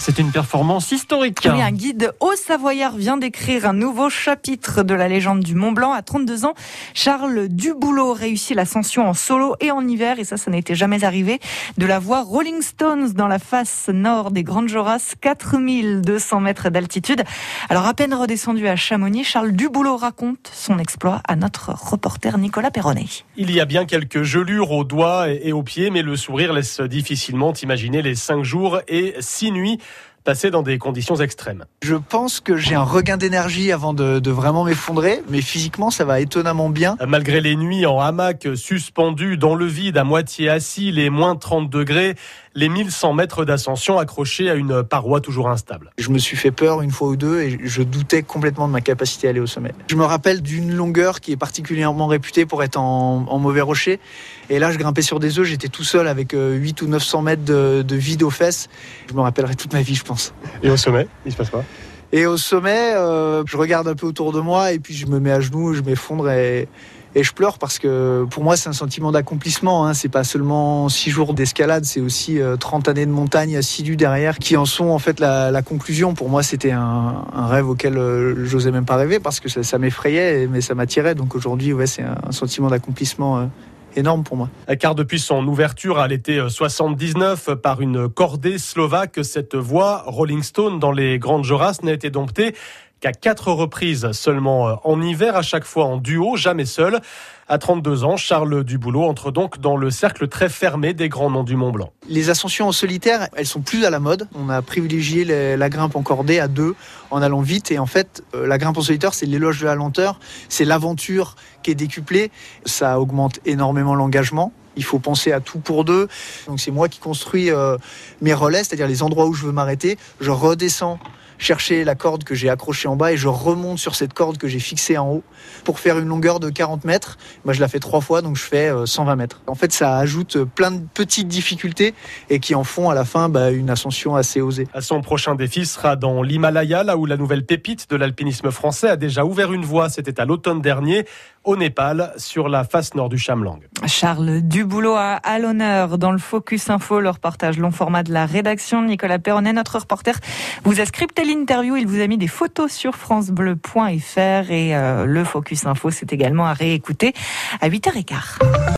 C'est une performance historique. Oui, un guide haut savoyard vient d'écrire un nouveau chapitre de la légende du Mont Blanc. À 32 ans, Charles Duboulot réussit l'ascension en solo et en hiver, et ça, ça n'était jamais arrivé, de la voie Rolling Stones dans la face nord des Grandes Jorasses, 4200 mètres d'altitude. Alors, à peine redescendu à Chamonix, Charles Duboulot raconte son exploit à notre reporter Nicolas Perronnet. Il y a bien quelques gelures aux doigts et aux pieds, mais le sourire laisse difficilement imaginer les cinq jours et six nuits passer dans des conditions extrêmes. Je pense que j'ai un regain d'énergie avant de, de vraiment m'effondrer, mais physiquement ça va étonnamment bien. Malgré les nuits en hamac suspendu dans le vide, à moitié assis, les moins 30 degrés, les 1100 mètres d'ascension accrochés à une paroi toujours instable. Je me suis fait peur une fois ou deux et je doutais complètement de ma capacité à aller au sommet. Je me rappelle d'une longueur qui est particulièrement réputée pour être en, en, mauvais rocher. Et là, je grimpais sur des œufs, j'étais tout seul avec 8 ou 900 mètres de, de vide aux fesses. Je me rappellerai toute ma vie, je pense. Et au sommet, il se passe quoi? Et au sommet, euh, je regarde un peu autour de moi et puis je me mets à genoux, je m'effondre et et je pleure parce que pour moi c'est un sentiment d'accomplissement. Hein. C'est pas seulement six jours d'escalade, c'est aussi 30 années de montagne assidues derrière qui en sont en fait la, la conclusion. Pour moi c'était un, un, rêve auquel euh, j'osais même pas rêver parce que ça, ça m'effrayait mais ça m'attirait. Donc aujourd'hui ouais c'est un, sentiment d'accomplissement. Euh, énorme pour moi. Car depuis son ouverture à l'été 79 par une cordée slovaque, cette voie Rolling Stone dans les Grandes Jorasses n'a été domptée qu'à quatre reprises seulement en hiver, à chaque fois en duo, jamais seul. À 32 ans, Charles Duboulot entre donc dans le cercle très fermé des grands noms du Mont Blanc. Les ascensions en solitaire, elles sont plus à la mode. On a privilégié la grimpe en cordée à deux, en allant vite. Et en fait, la grimpe en solitaire, c'est l'éloge de la lenteur, c'est l'aventure qui est décuplée. Ça augmente énormément l'engagement. Il faut penser à tout pour deux. Donc c'est moi qui construis euh, mes relais, c'est-à-dire les endroits où je veux m'arrêter. Je redescends chercher la corde que j'ai accrochée en bas et je remonte sur cette corde que j'ai fixée en haut pour faire une longueur de 40 mètres. Moi, je la fais trois fois, donc je fais 120 mètres. En fait, ça ajoute plein de petites difficultés et qui en font à la fin bah, une ascension assez osée. Son prochain défi sera dans l'Himalaya, là où la nouvelle pépite de l'alpinisme français a déjà ouvert une voie. C'était à l'automne dernier, au Népal, sur la face nord du Chamlang. Charles Duboulot à l'honneur dans le Focus Info, le reportage long format de la rédaction. Nicolas Perronnet, notre reporter, vous a scripté l'interview. Il vous a mis des photos sur francebleu.fr et euh, le Focus Info, c'est également à réécouter à 8h15.